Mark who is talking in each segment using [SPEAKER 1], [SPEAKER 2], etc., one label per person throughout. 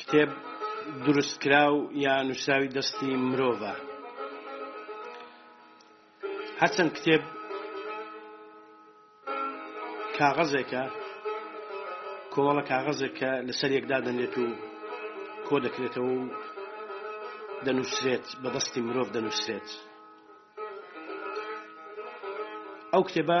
[SPEAKER 1] کتێب دروستکراو یا نووسراوی دەستی مرۆڤە هەرچەند کتێب کاغەزێکە کۆمەڵە کاغەزێک کە لەسەر یەکدا دەنێت و کۆ دەکرێتەوە و دەنووسرێت بە دەستی مرۆڤ دەنووسرێت ئەو کتێبە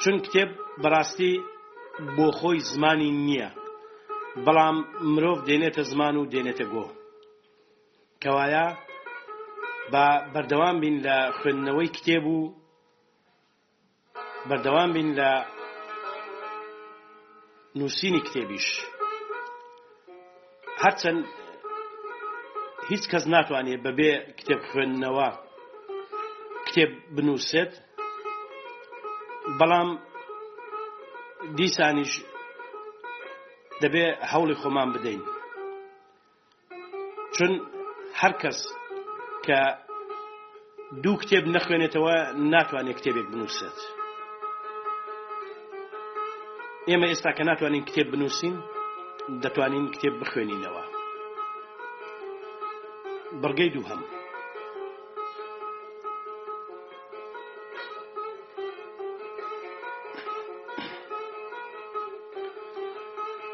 [SPEAKER 1] چون کتێب بەڕاستی بۆ خۆی زمانی نییە بەڵام مرۆڤ دێنێتە زمان و دێنێتە گۆ کەوایە با بەردەوام بین لە خوێندنەوەی کتێب و بەردەوام بین لە نووسینی کتێبیش هەرچەند هیچ کەس ناتوانێت بەبێ کتێب خوێندنەوە کتێب بنووسێت بەڵام دیسانیش دەبێ هەوڵی خۆمان بدەین چون هەر کەس کە دوو کتێب نەخوێنێتەوە ناتوانێت کتێبێک بنووسێت ئێمە ئێستا کە ناتوانین کتێب بنووسین دەتوانین کتێب بخوێنینەوە بڕگەی دوو هەم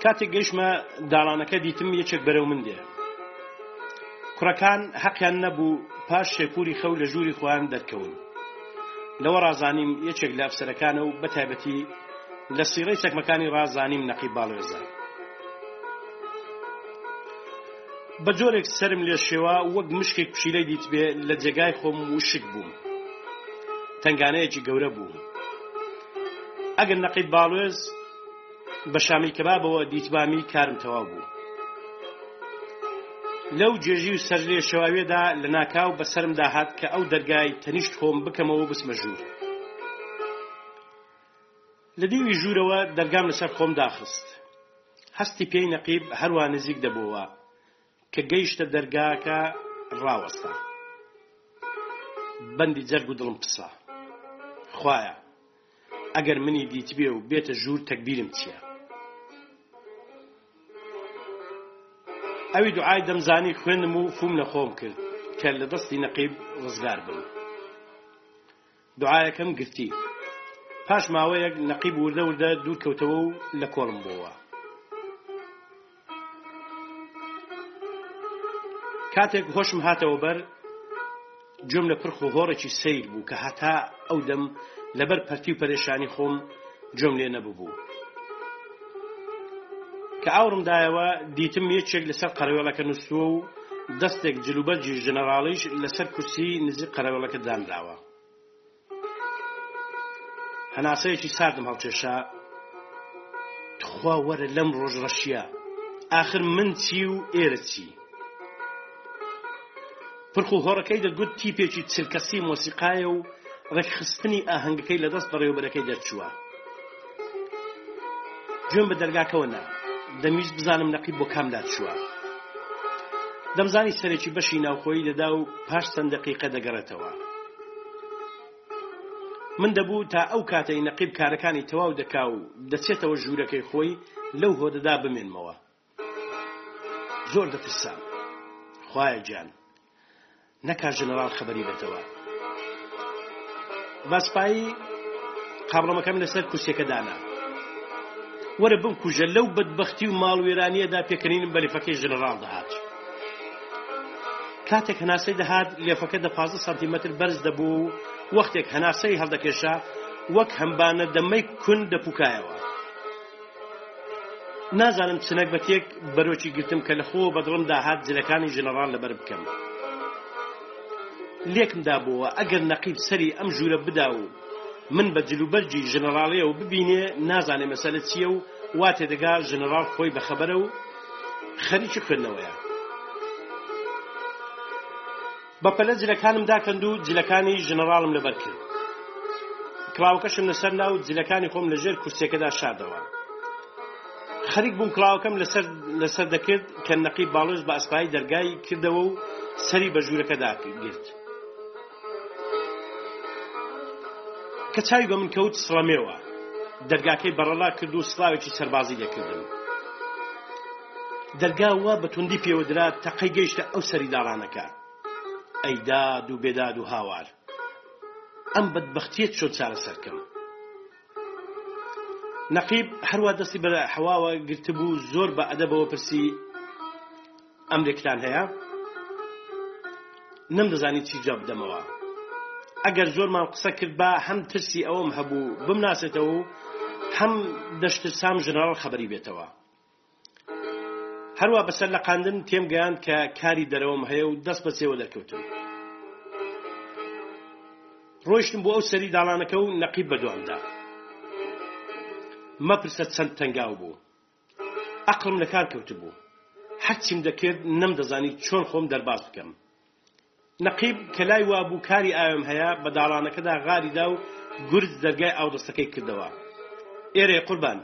[SPEAKER 1] کاتێک گەشمە داڵانەکە دیتم یەکێک بەرەو من دێ کوڕەکان حەقیان نەبوو پاش شێپوری خەو لە ژووری خۆیان دەرکەون لەوە ڕازانیم یەکێک لە ئەفسەرەکانە و بەتایبەتی لە سیڕی چەکمەکانی ڕازانیم نەقی باڵێزە بە جۆرێک سەرم لێ شێوا وەک مشکێک پشیلەی دیتبێ لە جێگای خۆم وشک بووم تنگانەیەکی گەورە بوو ئەگەر نەقیب باڵێز بە شامی کەبابەوە دیتبامی کارم تەواو بوو لەو جێژی و سەر لێ شەواوێدا لە ناکاو بەسرم داهات کە ئەو دەرگای تەنیشت خۆم بکەمەوە بسمە ژوور لە دیوی ژوورەوە دەرگام لەسەر خۆم داخست. هەستی پێی نەقیب هەروا نزیک دەبۆوە. کە گەیشتە دەرگاکە ڕاوەستا. بەندی جەرگ و دڵم پسا. خوایە! ئەگەر منی دیتبێ و بێتە ژوور تەگبیرم چییە؟ ئەوی دوعای دەمزانی خوێندم و فووم لە خۆم کرد کە لە دەستی نەقیب ڕزگار بم. دوعایەکەم گرتی. پاش ماوەیەک نەقیب وردە وردە دوور کەوتەوە و لە کۆڵم بۆوە. کاتێک هۆشم هاتەوە بەر، گوێم لە پرخ و هۆڕێکی سەیر بوو کە هەتا ئەو دەم لەبەر پەرتی و پەرێشانی خۆم گوێم لێ نەببوو. کە ئاوڕم دایەوە دیتم یەکێک لەسەر قەرەوێڵەکە نووسووە و دەستێک جلوبەرجی ژەنەراڵیش لەسەر کورسی نزیک قەرەوێڵەکە دانراوە هەناسەیەکی ساردم هەڵکێشا تخوا وەرە لەم ڕۆژ ڕەشیە ئاخر من چی و ئێرە چی پرخ و هۆڕەکەی دەگوت تیپێکی چلکەسی مۆسیقایە و ڕێکخستنی ئاهەنگەکەی لە دەست بەڕێوەبەرەکەی دەرچووە گوێم بە دەرگاکەوە نا دەمیست بزانم نەقیب بۆ کاملا چووە دەمزانی سەرێکی بەشی ناوخۆی دەدا و پاش چەند دەقیقە دەگەڕێتەوە من دەبوو تا ئەو کاتەی نەقیب کارەکانی تەواو دەکا و دەچێتەوە ژوورەکەی خۆی لەو هۆدەدا بمێنمەوە زۆر دەترسام خوایە گیان نەکا ژنەراڵ خەبەری بێتەوە باسپایی قابڵەمەکەم لەسەر کورسەکە دانا وەرە بم کوژە لەو بەدبختی و ماڵوێرانیەدا پێکەنینم بە لەفەکەی ژنەراڵ دەهات کاتێک هەناسەی دەهات لێفەکە دە پازە سانتیمەتر بەرز دەبوو و وەختێک هەناسەی هەڵدەکێشا وەک هەمبانە دەمەی کون دەپوکایەوە نازانم چ نەگبەتێک بەرۆکی گرتم کە لە خۆوە بەدڵم داهات جلەکانی ژنەڕان لەبەر بکەم لێکم دابووە ئەگەر نەقیب سەری ئەم ژوورە بدا و من بە جلوبەرجی ژنەراڵەیە و ببینێ نازانێ مەسەلە چییە و وا تێدەگا ژنەراڵ خۆی بەخەبەرە و خەریکی خوێندنەوەیە بە پەلە جلەکانم داکەند و جلەکانی ژنەراڵم لەبەر کرد. کڵاوەکەشم لەسەر نا و جلەکانی خۆم لەژێر کورسیەکەدا شاردەوە. خەریک بووم کڵاوەکەم لەسەر لەسەر دەکرد کە نەقی باڵۆز بە ئەسپایی دەرگای کردەوە و سەری بە ژوورەکەدا گرت. کە چاوی بە من کەوت سڵەمێوە دەرگاکەی بەڕەڵا کرد و سلاوێکی سەربازی دەکردم. دەرگا وا بە توندی پێوە درا تەقەی گەیشتە ئەو سەری داڕانەکە. ئەی داد و بێداد و هاوار. ئەم بەدبەختییە چۆن چارەسەر کەم؟ نەقیب هەروا دەستی بە حەواوە گرتبوو زۆر بە ئەدەبەوە پرسی ئەمرێکتان هەیە؟ نەمدەزانی چی جواب بدەمەوە. ئەگەر زۆرمان قسە کرد با هەم ترسی ئەوەم هەبوو بمناسێتەوە و هەم دەشترسام ژنراڵ خەبەری بێتەوە. هەروا بەسەر لەقاندن تێم گەیاند کە کاری دەرەوەم هەیە و دەست بەچێوە دەرکەوتم ڕۆیشتم بۆ ئەو سەری داڵانەکە و نەقیب بەدوامدا مەپرسە چەند تەنگاو بوو ئەقلم لە کار کەوتبوو هەرچیم دەکرد نەمدەزانی چۆن خۆم دەرباز بکەم نەقیب کە لای وابوو کاری ئاوێم هەیە، بە داڵانەکەدا غاری دا و گورز دەرگای ئاودەستەکەی کردەوە. ئێرەیە قوربان.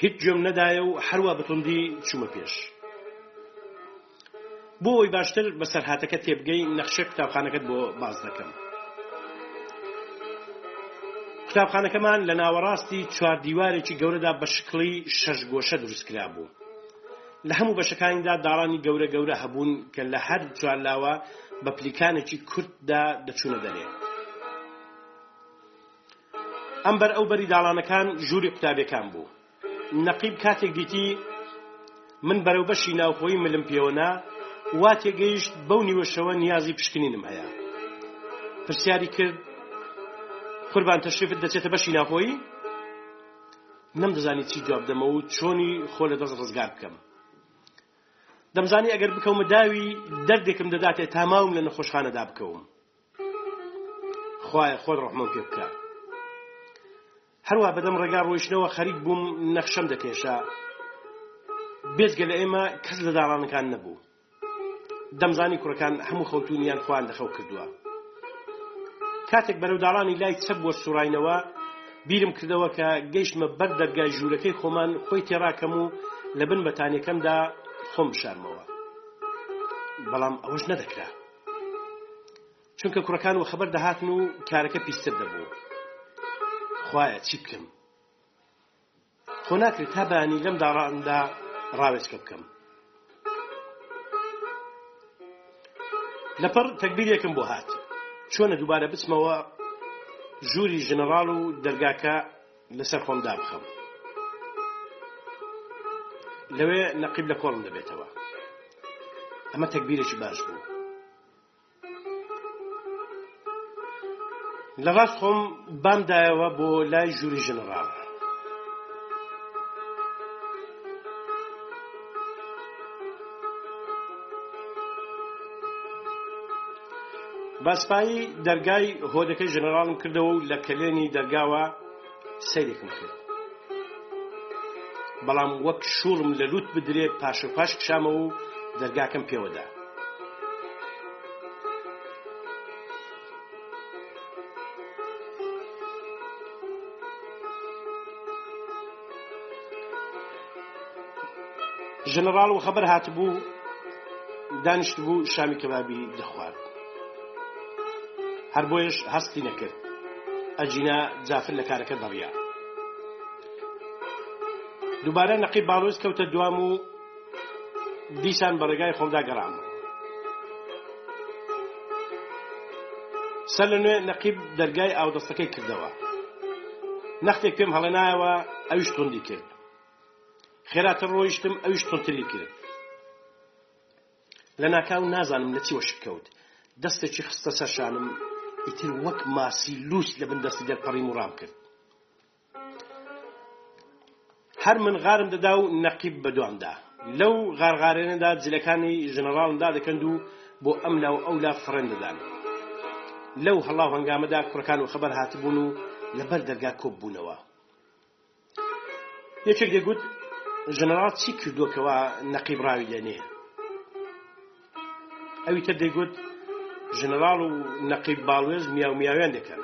[SPEAKER 1] هیچ گوێم نەدایە و هەروا بە توندی چوومە پێش. بۆ ئەوەی باشتر بەسەرهاتەکە تێبگەی نەخشە قوتابخانەکەت بۆ باس دەکەم. قوتابخانەکەمان لە ناوەڕاستی چواردیوارێکی گەورەدا بە شکڵی شەش گۆشە دروست کرابوو. لە هەموو بەشەکانیدا داڵانی گەورە گەورە هەبوون کە لە هەر چوار لاوە بە پلیکانێکی کورتدا دەچوونە دەرێ. ئەم بەر ئەو بەری داڵانەکان ژووری قوتابیەکان بوو. نەقیب کاتێک دیتی من بەرەو بەشی ناوخۆی ملم پێوەنا وا تێگەیشت بەو نیوەشەوە نیازی پشکنینم هەیە پرسیاری کرد قوربان تەشریفت دەچێتە بەشی ناخۆی نەمدەزانی چی جواب دەمەوە و چۆنی خۆ لە دەست ڕزگار بکەم. دەمزانی ئەگەر بکەومە داوی دەردێکم دەداتێ تا ماوم لە نەخۆشخانەدا بکەوم. خوایە خۆت ڕەحمم پێ بکە. هەروە بەدەم ڕێگا ڕۆیشتنەوە خەریک بووم نەخشەم دەکێشا. بێجگە لە ئێمە کەس لە داڕانەکان نەبوو. دەمزانی کوڕەکان هەموو خەوتوون یان خۆیان لە خەو کردووە. کاتێک بەرەو داڵانی لای چەپ وەرسوڕاینەوە، بیرم کردەوە کە گەیشتمە بەر دەرگای ژوورەکەی خۆمان خۆی تێڕاکەم و لە بن بەتانیەکەمدا خۆم بشارمەوە. بەڵام ئەوەش نەدەکرا. چونکە کوڕەکان و خەبەر دەهاتن و کارەکە پیستر دەبوو. خوایە چی بکەم؟ خۆ ناکرێت تا بەیانی لەم داڕاندا ڕاوێچکە بکەم لەپەڕ تەکبیرێکم بۆ هات چۆنە دووبارە بچمەوە ژووری ژنەڕاڵ و دەرگاکە لەسەر خۆم دابخەم لەوێ نەقیب لە کۆڵم دەبێتەوە ئەمە تەکبیرێکی باش بوو لە ڕاست خۆم بام دایەوە بۆ لای ژووری ژنەڕاڵ. بە سپایی دەرگای هۆدەکەی ژنەراڵم کردەوە و لە کەلێنی دەرگاوە، سەیرێکم کرد بەڵام وەک شوڵم لە لوت بدرێت پاشە پاش کشامەوە و دەرگاکەم پێوەدا ژەنەڕاڵ و خەبەر هاتبوو دانیشت بوو شامی کەبابی دەخوارد هەر بۆیەش هەستی نەکرد ئەجینا جافر لە کارەکە دەڕیا دووبارە نەقی باڵۆز کەوتە دوام و دیسان بە ڕێگای خۆمدا گەڕام سەر لە نوێ نەقیب دەرگای ئاودەستەکەی کردەوە نەختێک پێم هەڵێنایەوە ئەویش توندی کرد خێراتر ڕۆیشتم ئەویش تونتری کرد لەناکاو نازانم لە چیوە شک کەوت دەستێکی خستە سەر شانم ئیتر وەک ماسی لوس لە بن دەستی دەرپەڕیم و ڕام کرد هەر من غارم دەدا و نەقیب بەدوامدا لەو غارغارێنەدا جلەکانی ژنەڕاڵمدا دەکەند و بۆ ئەم لاو ئەو لا فڕێن دەدان لەو هەڵاو هەنگامەدا کوڕەکان و خەبەر هاتبوون و لەبەر دەرگا کۆببوونەوە یەکێک دەگوت ژەنەراڵ چی کردووە کەوا نەقیب ڕاوی لێ نییە ئەوی تر دەیگوت ژەنەراڵ و نەقیب باڵوێز میاو میاویان دەکەن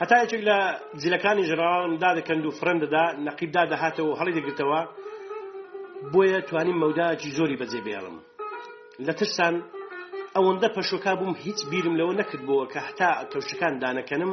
[SPEAKER 1] هەتا یەکێک لە جلەکانی ژەنەراڵم دادەکەند و فرەن دەدا نەقیبدا دەهاتەوە هەڵی دەگرتەوە بۆیە توانیم مەوداکی زۆری بەجێ بێڵم لە ترسان ئەوەندە پەشۆکا بووم هیچ بیرم لەوە نەکردبووە کە هەتا کەوشەکان دانەکەنم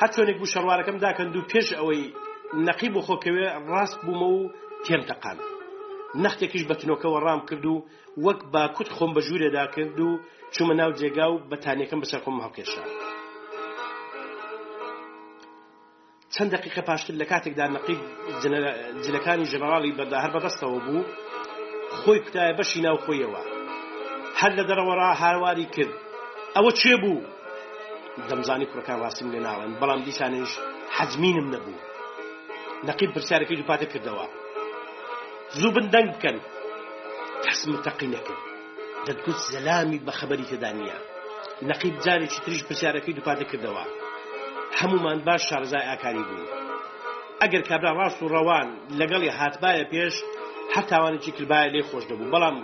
[SPEAKER 1] هەر چۆنێک بوو شەڕوارەکەم داکەند و پێش ئەوەی نەقی بۆ خۆ کەوێ ڕاست بوومە و تێم تەقاند نەختێکیش بە تنۆکەوە ڕام کرد و وەک باکوت خۆم بە ژوورێدا کرد و چوومە ناو جێگا و بەتانیەکەم بەسەر خۆم هەڵکێشا چەند دەقیقە پاشتر لە کاتێکدا نەقیب جلەکانی ژەنەراڵی بەردا هەر بەدەستەوە بوو، خۆی کوتایە بەشی ناو خۆیەوە. هەر لە دەرەوەڕا هاواری کرد، ئەوە کێ بوو؟ دەمزانی کوڕەکان ڕاستیم لێ ناڵێن، بەڵام دیسانیش حەزمینم نەبوو. نەقیب پرسیارەکەی دووپاتە کردەوە، زوو بن دەنگ بکەن. کەسم تەقی نەکرد. دەتگوت زەلامی بە خەبەری تێدا نییە. نەقیب جارێکی تریش پرسیارەکەی دووپاتە کردەوە. هەموومان باش شارەزای ئاکاری بووین. ئەگەر کابرا ڕاست و ڕەوان لەگەڵی هاتبایە پێش هەر تاوانێکی کردبایە لێ خۆش دەبوو بەڵام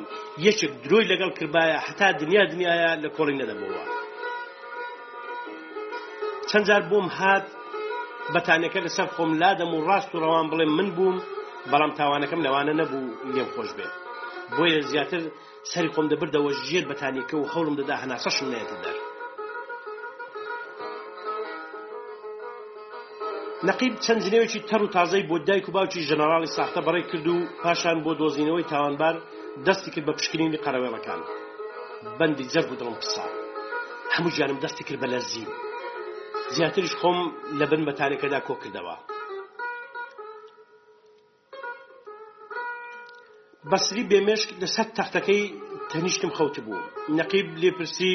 [SPEAKER 1] یەکێک درۆی لەگەڵ کردبایە هەتا دنیا دنیاە لە کۆڵی نەدەبەوە. چەند جار بۆم هات بەتانەکە لەسەر خۆم لادەم و ڕاست و ڕەوان بڵێم من بووم بەڵام تاوانەکەم لەوانە نەبوو لێم خۆش بێت بۆیە زیاتر سەری خۆم دەبردەوە ژێر بەتانێکە و هەوڵم دەدا هەناسەشم نێتە دەر نەقیب چەند جنێوێکی تەڕ و تازەی بۆ دایک و باوکی ژەنەراڵی ساختە بەڕێ کرد و پاشان بۆ دۆزینەوەی تاوانبار دەستی کرد بە پشکنینی قەرەوێڵەکان بەندی جەرگ و دڵم قسا هەموو گیانم دەستی کرد بە لەرزین زیاتریش خۆم لە بن مەتانەکەدا کۆ کردەوە بەسری بێمێشک لەسەر تەختەکەی تەنیشتم خەوت بوو نەقیب لێپرسی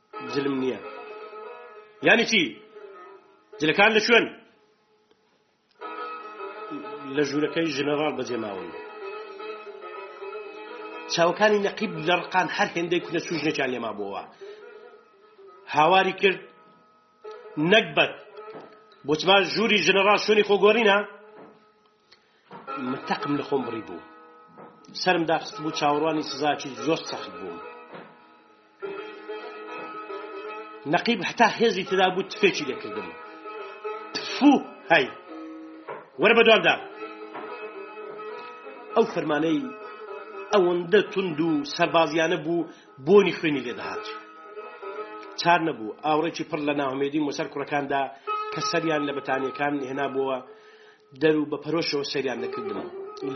[SPEAKER 1] جلم نییە یانی چی جلەکان لە شوێن لە ژوورەکەی ژنەڕال بەجێ ماون چاوەکانی نەقیب لە ڕقان هەر هێندەی کونە سوژنێکیان لێما بووەوە هاواری کرد نەکبەت بۆچما ژووری ژنەڕال شوێنی خۆگۆڕینە من تەقم لە خۆم بڕی بوو سرم داخست بوو چاوەڕوانی سزاکی زۆر سەخت بووم نەقیب هەتا هێزی تدا بوو تفێکی لەکردم تفو هەی وەرە بە دوامدا ئەو فەرمانەی ئەوەندە تونند و سەربازیانە بوو بۆنی خوێنی لێدەهات چار نەبوو ئاوڕێکی پڕ لە ناهمێدی وسەر کوڕەکاندا کە سەریان لە بەتانیەکان هێنابووە دەر و بە پەرۆشەوە سەیریان دەکردم.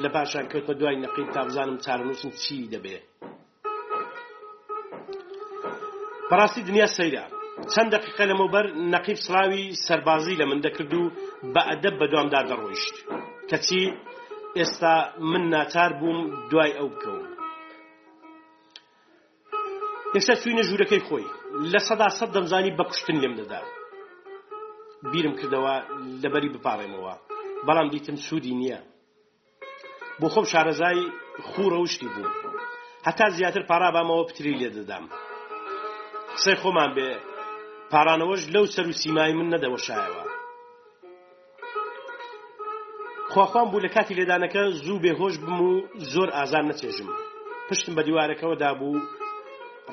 [SPEAKER 1] لە پاشان کەوتمە دوای نەقیب تا بزانم چارەنووسم چی دەبێ. بەڕاستی دنیا سەیرە. چەند دەقیقە لەمەوبەر نەقیب سڵاوی سەربازی لە من دەکرد و بە ئەدەب بەدوامدا دەڕۆیشت. کەچی ئێستا من ناچار بووم دوای ئەو بکەوم. هێشتا چووینە ژوورەکەی خۆی لە سەدا سەد دەمزانی بە کوشتن لێم دەدا بیرم کردەوە لەبەری بپارێمەوە بەڵام دیتم سوودی نییە بۆ خۆم شارەزای خوڕەوشتی بوو هەتا زیاتر پارابامەوە پتری لێ دەدام قسەی خۆمان بێ پارانەوەش لەو سەر و سیمای من نەدەوەشایەوە خواخوام بوو لە کاتی لێدانەکە زوو بێهۆش بم و زۆر ئازار نەچێژم پشتم بە دیوارەکەوە دابوو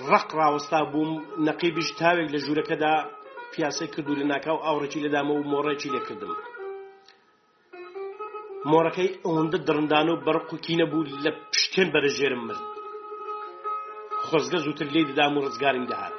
[SPEAKER 1] ڕق ڕاوەستا بووم نەقیبیش تاوێک لە ژوورەکەدا پیاسەی کرد و لە ناکاو ئاوڕێکی لەدامە و مۆڕێکی لێکردم مۆڕەکەی ئەوەندە دڕندان و بەرق و کینە بوو لە پشتێن بەرەژێرم مرد خۆزگە زووتر لێی ددام و ڕزگارم دەهات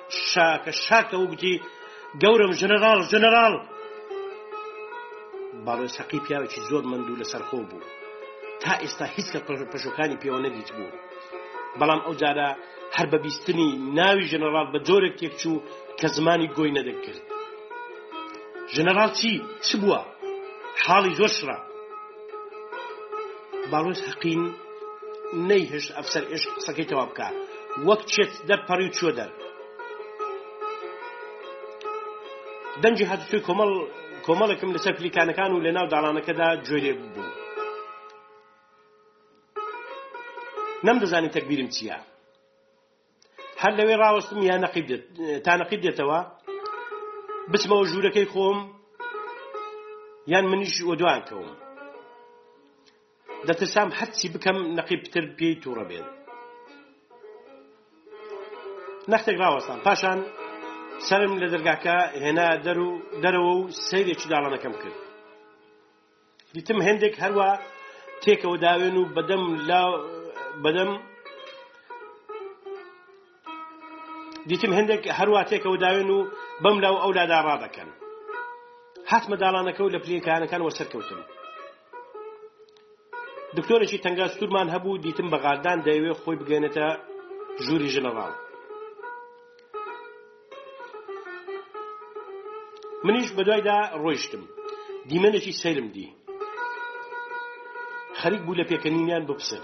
[SPEAKER 1] شاکە شاکە وگوتی گەورم ژنەراڵ ژنەراڵ بەڵێ سەقی پیاوێکی زۆر مندوو لەسەرخۆ بوو تا ئێستا هیچ کە پەشەکانی پێوە نەدیت بوو بەڵام ئەو جارە هەر بە بیستنی ناوی ژەنەڕال بە جۆرێک تێکچوو کە زمانی گۆی نەدەکرد ژەنەڕال چی چ بووە حاڵی زۆر شڕە باڵوێز حەقین نەیهشت ئەفسەر ئێش قسەکەی تەوا بکە وەک چێت دەرپەڕی و چوە دەر دەنجی هاتوچۆی کۆمەڵ کۆمەڵێکم لەسەر پلیکانەکان و لە ناو داڵانەکەدا جوێرێ بوو نەمدەزانی تەکبیرم چییە هەر لەوێ ڕاوەستم یا نەقیب دێت تا نەقیب دێتەوە بچمەوە ژوورەکەی خۆم یان منیش وە دوان کەوم دەترسام هەرچی بکەم نەقیب پتر پێی تووڕە بێت نەختێک ڕاوەستان پاشان سرم لە دەرگاکە هێنا دەرو دەرەوە و سەیرێکی داڵانەکەم کرد دیتم هەندێک هەروە تێکەوە داوێن و بەدەم لا بەدەم دیتم هەندێک هەروە تێکەوە داوێن و بەم لاو ئەو لادا ڕادەکەن هاتمە داڵانەکە و لە پلینکانەکان وە سەرکەوتم دکتۆرێکی تەنگا سوورمان هەبوو دیتم بەغاردان دەیەوێ خۆی بگەێنێتە ژووری ژنەڕاو منیش بەدوایدا ڕۆیشتم دیمەنێکی سەیرم دی خەریک بوو لە پێکەنینیان بپسن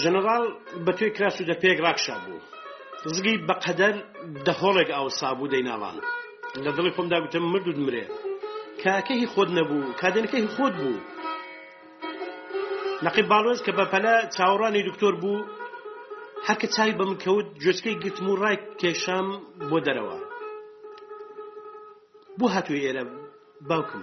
[SPEAKER 1] ژەنەڕاڵ بە توێی کراس و دەپێک ڕاکشابوو. زگی بە قەدەر دەهۆڵێک ئاوسابوو دەیناڵان. لە دڵی خۆمدا گوتم مردوت مرێ. کاکە هی خۆت نەبوو، کادێنەکە هی خۆت بوو. نەقیب باڵوێز کە بەپەلە چاوەڕوانی دکتۆر بوو، هەر کە چاوی بە من کەوت گوێچکەی گرتم و ڕای کێشام بۆ دەرەوە. بۆ هاتووی ئێرە باوکم؟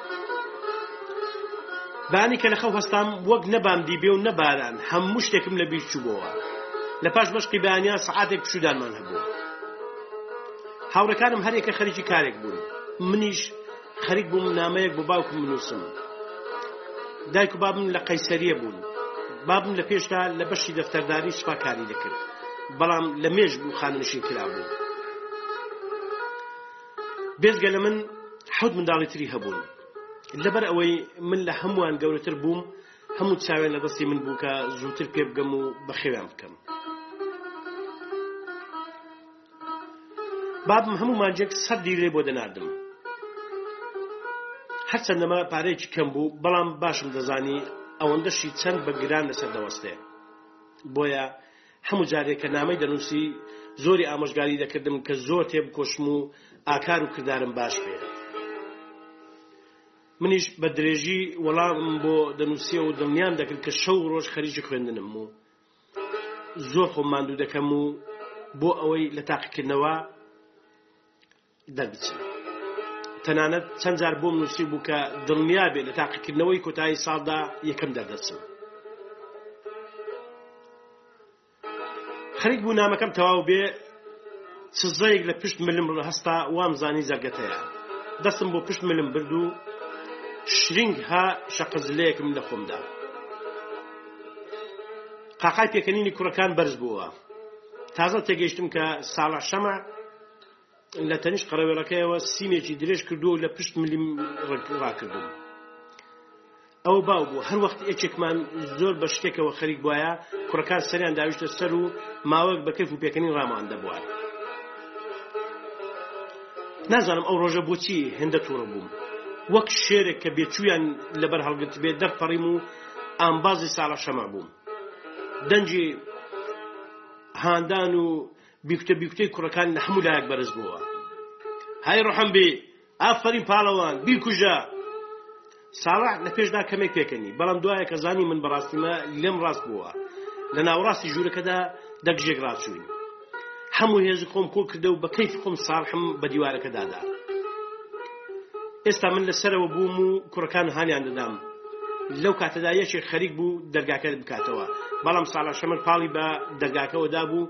[SPEAKER 1] بەیانی کە لە خەو هەستام وەک نە بام دیبێ و نە باران هەموو شتێکم لە بیر چووبەوە لە پاش بەشقی بەیانیان سەعاتێک پشودانمان هەبوو هاوڕەکانم هەرێکە خەریکی کارێک بوون منیش خەریک بووم نامەیەک بۆ باوکم منووسم دایک و بابم لە قەیسەریە بوون بابم لە پێشدا لە بەشی دەفتەرداری سوپاکاری دەکرد بەڵام لە مێژ بوو خانمشی کرابوو بێجگە لە من حەوت منداڵی تری هەبوون لەبەر ئەوەی من لە هەمووان گەورەتر بووم هەموو چاوێن لە دەستی من بوو کە زووتر پێ بگەم و بەخێویان بکەم بابم هەموو مانجێک سەد لیرەی بۆ دەناردم هەرچەندەمە پارێکی کەم بوو بەڵام باشم دەزانی ئەوەندەشی چەند بە گران لەسەر دەوەستێ بۆیە هەموو جارێ کە نامەی دەنووسی زۆری ئامۆژگاری دەکردم کە زۆر تێبکۆشم و ئاکار و کردارم باش بێ. منیش بە درێژی وەڵامم بۆ دەنووسێ و دڵنیام دەکرد کە شەو و ڕۆژ خەریکی خوێندنم و زۆر خۆم ماندوو دەکەم و بۆ ئەوەی لە تاقیکردنەوە دەربچن. تەنانەت چەند جار بۆم نووسی بوو کە دڵنیا بێت لە تاقیکردنەوەی کۆتایی ساڵدا یەکەم دەردەچن. خەریک بوو نامەکەم تەواو بێ سزەیەک لە پشت ملم ڕە هەستا وام زانی زەرگەتەیە دەستم بۆ پشت ملم برد و شرنگ ها شەقەزلەیەکم لە خۆمدا قاقای پێکەنینی کوڕەکان بەرز بووە تازە تێگەیشتم کە ساڵە شەمە لە تەنیشت قەرەوێڵەکەیەوە سیمێکی درێژ کردو و لە پشت ملیم ڕاکردوم ئەو باو بوو هەر وەخت یەکێکمان زۆر بە شتێکەوە خەریک بواە کوڕەکان سەریان داویشتە سەر و ماوەک بە کەف و پێکەنی ڕامان دەبووە نازانم ئەو ڕۆژە بۆچی هێندە تووڕە بووم وەک شێرێک کە بێچوویان لەبەر هەڵگرت بێ دەرپەڕیم و ئامبازی ساڵە شەمە بووم دەنجی هاندان و بیکوتە بیکوتەی کوڕەکان لە هەموو لایەک بەرز بووە های ڕحم بێ ئافرین پاڵەوان بیکوژە ساڵح لە پێشدا کەمێک پێکەنی بەڵام دوایە کە زانی من بەڕاستیمە لێم ڕاست بووە لە ناوڕاستی ژوورەکەدا دەگژێک ڕاچووین هەموو هێز خۆم کۆ کردە و بە کەیف خۆم ساڵحم بە دیوارەکەدادا ئێستا من لەسەرەوە بووم و کوڕەکان هاانیان دەدام لەو کاتەدا یەکێک خەریک بوو دەرگاکە بکاتەوە بەڵام ساڵە شەمە پاڵی بە دەرگاکەوەدا بوو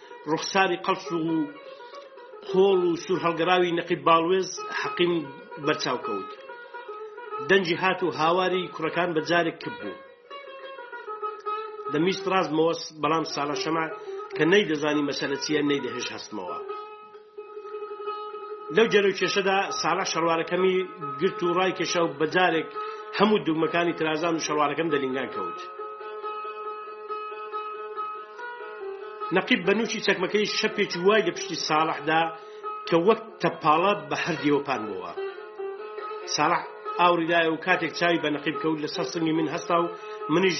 [SPEAKER 1] ڕوخساری قەڵس و قۆڵ و سوورهەڵگەڕاوی نەقیب باڵوێز حەقیم بەرچاو کەوت دەنجی هات و هاواری کوڕەکان بە جارێک کپ بوو دەمیست ڕاستمەوە بەڵام ساڵە شەمە کە نەیدەزانی مەسەلە چییە نەیدەهێش هەستمەوە لەو گێرە و کێشەدا ساڵح شەڕوارەکەمی گرت و ڕایکێشا و بە جارێک هەموو دوگمەکانی ترازان و شەڕوارەکەم دەلینگان کەوت. نەقیب بە نووکی چەکمەکەی شەپێکی وای لە پشتی ساڵحدا کە وەک تەپاڵە بە هەردیەوە پان بووە. ساڵح ئاوڕیدایە و کاتێک چاوی بە نەقیب کەوت لەسەر سنگی من هەستا و منیش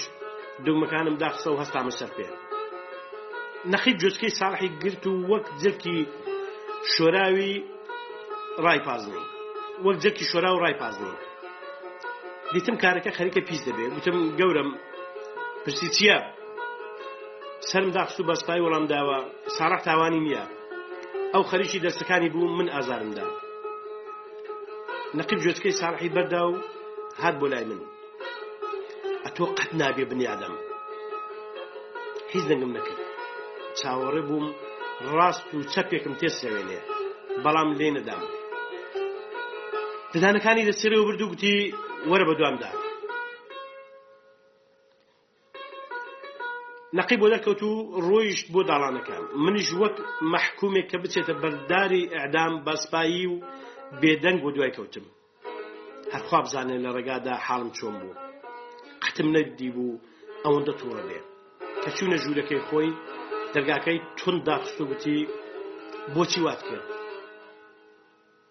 [SPEAKER 1] دوگمەکانم داخستەوە هەستامە سەر پێ. نەخیت جوچکەی ساڵحی گرت و وەک جەکی شۆراوی ڕای پازنی وەک جەکی شۆرا و ڕای پازنی دیتم کارەکە خەریکە پیس دەبێ گوتم گەورم پرسی چییە؟ سرم داخست و بەسپای وەڵام داوە ساڕح تاوانی نییە ئەو خەریکی دەستەکانی بوو من ئازارمدا نەقیب جوێتکەی ساڕحی بەردا و هات بۆ لای من ئەتۆ قەت نابێ بنیادەم هیچ دەنگم نەکرد چاوەڕێ بووم ڕاست و چەپێکم تێسەوێنێ بەڵام لێ نەدام ددانەکانی لە سێرەوە برد و گوتی وەرە بە دوامدا نەقیب وەدەرکەوت و ڕۆیشت بۆ داڵانەکان. منیش وەک مەحکومێک کە بچێتە بەر داری ئێعدام بە سپایی و بێ دەنگ وەدوای کەوتم. هەر خوا بزانێ لە ڕێگادا حاڵم چۆن بوو. قەتم نەدیبوو ئەوەندە تووڕە بێ. کە چوونە ژوورەکەی خۆی دەرگاکەی توند داخست و گوتی بۆچی وات کرد؟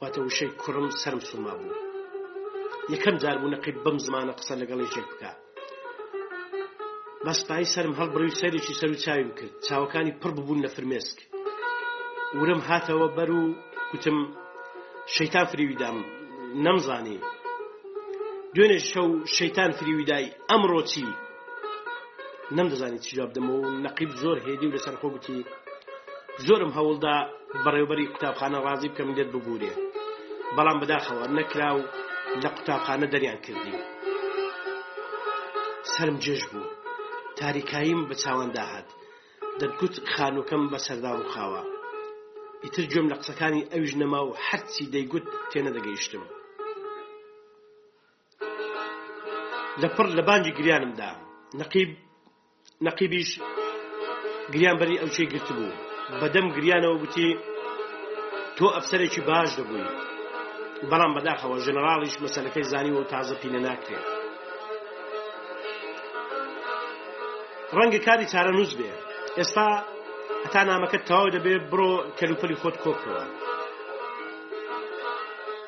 [SPEAKER 1] واتە وشەی کوڕم سەرم سوما بوو یەکەم جار بوو نەقیب بەم زمانە قسە لەگەڵ یەکێک بکا بەس پایی سەرم هەڵبڕی و سەیرێکی سەر و چاویم کرد چاوەکانی پڕ ببوون لە فرمێسک ورم هاتەوە بەر و گوتم شەیتان فریویدام نەمزانی دوێنێ شەو شەیتان فریویدای ئەمڕۆ چی؟ نەمدەزانی چی جواب بدەم و نەقیب زۆر هێدی و لەسەرخۆ گوتی، زۆرم هەوڵدا بەڕێوەبەری قوتابخانە ڕازی بکەم لێت ببوورێ، بەڵام بەداخەوە نەکرا و لە قوتابخانە دەریان کردین. سەرم جێژ بوو. تاریکاییم بە چاوان داهات. دەتگوت خانووەکەم بە سەردا ڕووخاوە. ئیتر گوێم لە قسەکانی ئەویش نەما و هەرچی دەیگوت تێنەدەگەیشتم. لەپڕ لە بانگی گریانمدا نەقیب نەقیبیش گریان بەری ئەوچەی گرتبوو بەدەم گریانەوە گوتی تۆ ئەفسەرێکی باش دەبووی بەڵام بەداخەوە ژەنەراڵیش مەسلەکەی زانیوە و تازە پینە ناکرێت ڕەنگە کاری چارەنووس بێ ئێستا هەتا نامەکە تەواو دەبێت بڕۆ کەلوپەلی خۆت کۆکەوە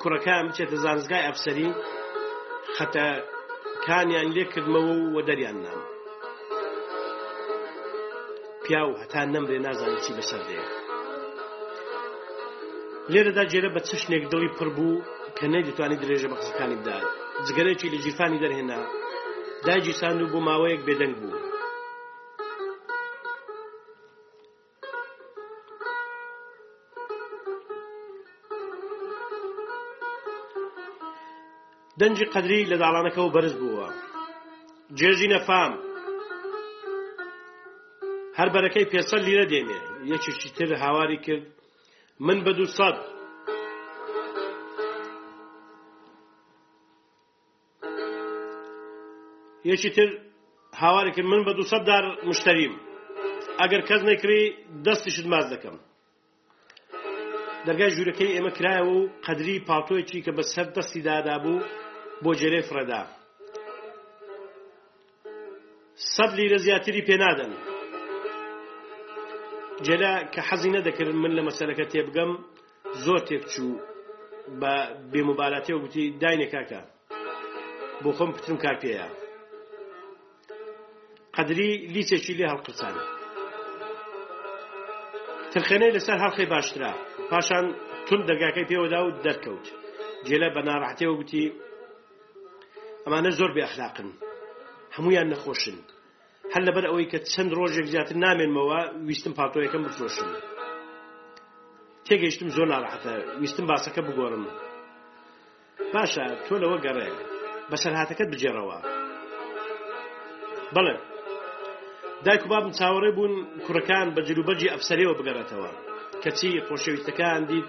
[SPEAKER 1] کوڕەکەیان بچێتە زانستگای ئەفسەری خەتە کانیان لێ کردمەوە و وە دەریان نام پیاو هەتا نەمرێ نازانێت چی بەسەر دێ لێرەدا جێرە بە چشنێک دڵی پڕ بوو کە نەیدەتوانی درێژە بە قسەکانی بدات جگەرەێکی لە جیفانی دەرهێنا داجی ساند و بۆ ماوەیەک بێدەنگ بوو دەنگی قەدری لە داڵانەکەوە بەرز بووە جێژی نەفام هەر بەرەکەی پێسە لیرە دێنێ یەکێکی تر هاواری کرد من بە دوو سەد یەکی تر هاواری کرد من بە دوو سەد دار مشتەریم ئەگەر کەس نەکری دەستیشت ماز دەکەم دەرگای ژوورەکەی ئێمە کرایەوە و قەدری پاڵتۆیەکی کە بە سەر دەستی دادا بوو بۆ جێرێ فڕێدا سەد لیرە زیاتری پێ نادەن. جەلا کە حەزی نەدەکرد من لە مەسەلەکە تێبگەم زۆر تێکچوو بە بێموبالاتەوە گوتی داینێ کاکە بۆ خۆم پترم کار پێەیە قەدری لیچێکی لێ هەڵقرسان ترخێنەی لەسەر هەڵخی باشترا پاشان تون دەرگاکەی پێوەدا و دەرکەوت جێلە بە ناڕحتەوە گوتی ئەمانە زۆر بێ ئەخلاقن هەمویان نەخۆشن هەر لەبەر ئەوەی کە چەند ڕۆژێک زیاتر نامێنمەوە ویستم پاتۆیەکەم بفرۆشم تێگەیشتم زۆر ناڕحەتە ویستم باسەکە بگۆرم باشە تۆ لەوە گەڕێ بەسەرهاتەکەت بجێڕەوە بەڵێ دایک و بابم چاوەڕێ بوون کوڕەکان بە جلوبەرجی ئەفسەرەوە بگەڕێتەوە کەچی خۆشەویستەکان دیت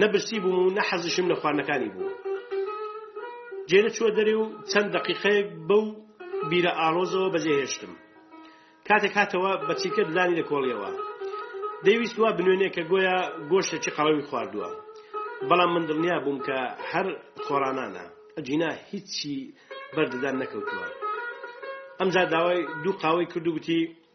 [SPEAKER 1] نە برسی بووم و نە حەزیشم لە خواردنەکانی بوو. جێرە چووە دەرێ و چەند دەقیقەیەک بەو بیرە ئاڵۆزەوە بەجێ هێشتم. کاتێک هاتەوە بە چیکە ددانی دەکۆڵیەوە. دەیویست وا بنوێنێ کە گۆیا گۆشتێکی قەڵەوی خواردووە. بەڵام من دڵنیا بووم کە هەر خۆڕانانە ئەجینا هیچی بەردەدان نەکەوتووە. ئەمجا داوای دوو قاوەی کرد و گوتی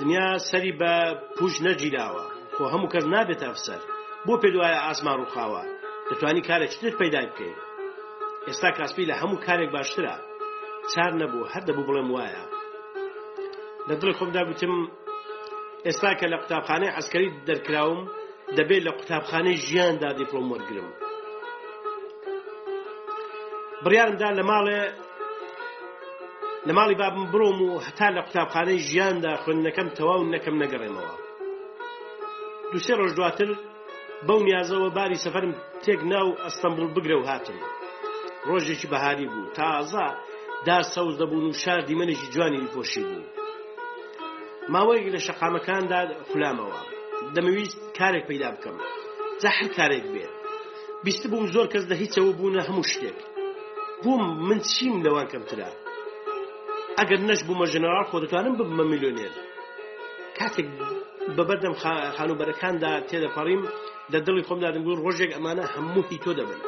[SPEAKER 1] دنیا سەری بە پووچ نەگیراوە خۆ هەموو کەس نابێتە ئەفسەر بۆ پێت وایە ئاسمان ڕووخاوە دەتوانی کارێکی تر پەیدا بکەی ئێستا کاسپی لە هەموو کارێک باشترە چار نەبوو هەر دەبوو بڵێم وایە لە دڵی خۆمدا گوتم ئێستا کە لە قوتابخانەی عسکەری دەرکراوم دەبێت لە قوتابخانەی ژیاندا دیپلۆم وەرگرم بڕیارمدا لە ماڵێ لە ماڵی بابم بڕۆم و هەتا لە قوتابخانەی ژیاندا خوێندنەکەم تەواو نەکەم نەگەڕێمەوە دوسێ ڕۆژ دواتر بەو نیازەوە باری سەفرم تێک ناو ئەستەمبول بگرە و هاتم ڕۆژێکی بەهاری بوو تازە دا سەوز دەبوون و شار دیمەنێکی جوانی پۆشی بوو ماوەیەک لە شەقامەکاندا خولامەوە دەمەویست کارێک پەیدا بکەم جا هەر کارێک بێت بیستبووم زۆر کەس لە هیچەوە بوونە هەموو شتێک بووم من چیم لەوان کەمترە ئەگەر نەش بوومە ژەنەرال خۆ دەتوانم ببمە میلیۆنێر کاتێک بەبەردەم خانوبەرەکاندا تێدەپەڕیم لە دڵی خۆم دادم گوور ڕۆژێک ئەمانە هەموو هی تۆ دەبن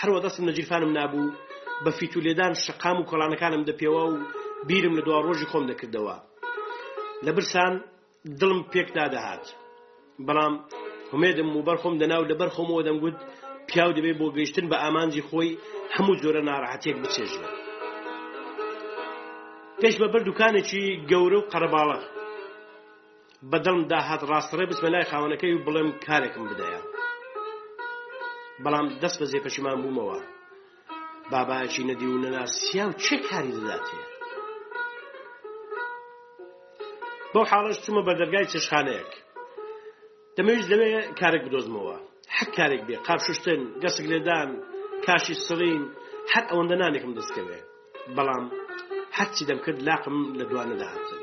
[SPEAKER 1] هەروە دەستم نەجیرفانم نابوو بە فیت و لێدان شقام و کۆڵانەکانم دەپێوە و بیرم لە دوا ڕۆژی خۆم دەکردەوە لە برسان دڵم پێک نادەهات بەڵام هومێدم و بەرخۆم دەناو لە بەرخۆمەوە دەمگوت پیاو دەبێ بۆ گەیشتن بە ئامانجی خۆی هەموو جۆرە ناڕەحەتێک بچێژێ پێش بە بەر دوکانێکی گەورە و قەرەباڵە بەدڵم داهات ڕاستڕێ بچمە لای خاوەنەکەی و بڵێم کارێکم بدەیە بەڵام دەست بە زێ پەشیمان بوومەوە بابایەکی نەدیو و نەناسیاو چێ کاری دەدات هەیە بەو حاڵش چوومە بەردەرگای چێشخانەیەک دەمەویست لەوێ کارێک بدۆزمەوە حەک کارێک بێ قاپشتن گەسک لێدان کاشی سڕین هەر ئەوەندە نانێکم دەستکەوێ بەڵام هەرچی دەمکرد لاقم لە دوانەداهاتن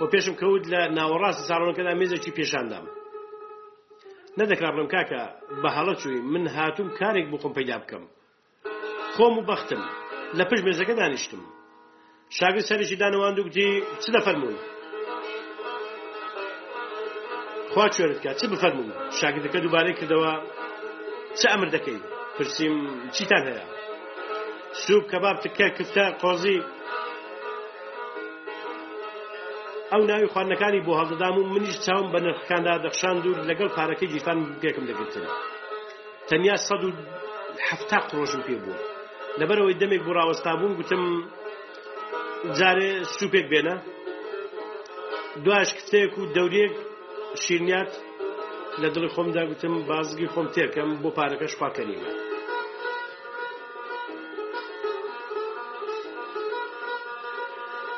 [SPEAKER 1] و پێشم کەوت لە ناوەڕاستی ساڵۆنەکەدا مێزێکی پێشاندام نەدەکرا بڵم کاکە بە هەڵە چووی من هاتووم کارێک بۆ خۆم پەیدا بکەم خۆم و بەختم لە پشت مێزەکە دانیشتم شاگر سەرێکی دانەواند و گوتی چ دەفەرمونون خوا کوێرت کە چ بفەرمونون شاگردەکە دووبارەی کردەوە چ ئەمر دەکەی پرسییم چیتان هەیە سوپ کەباب تکە کفتە قۆزی ئەو ناوی خواردنەکانی بۆ هەڵدەدام و منیش چاوم بە نرخەکاندا دەخشاند و لەگەڵ پارەکەی گیرفان پێکم دەگرتن تەنیا سەد و حەفتا قڕۆژم پێ بوو لەبەرەوەی دەمێک بۆ ڕاوەستا بووم گوتم جارێ سوپێک بێنە دواش کتێک و دەورێک شیرنیات لە دڵی خۆمدا گوتم بازگی خۆم تێکەم بۆ پارەکەش پاکەنیمە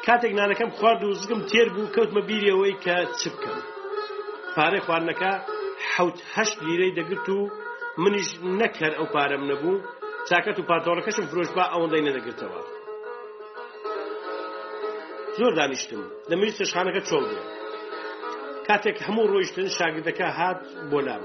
[SPEAKER 1] کاتێک نانەکەم خوارد و زگم تێر بوو کەوتمە بیری ئەوەی کە چ بکەم پارەی خواردنەکە حوت هەشت لیرەی دەگرت و منیش نەکەر ئەو پارەم نەبوو چاکەت و پانتۆڵەکەشم فرۆش با ئەوەندەی نەدەگرتەوە زۆر دانیشتم لە مری چێشخانەکە چۆڵ بێ کاتێک هەموو ڕۆیشتن شاگردەکە هات بۆ لام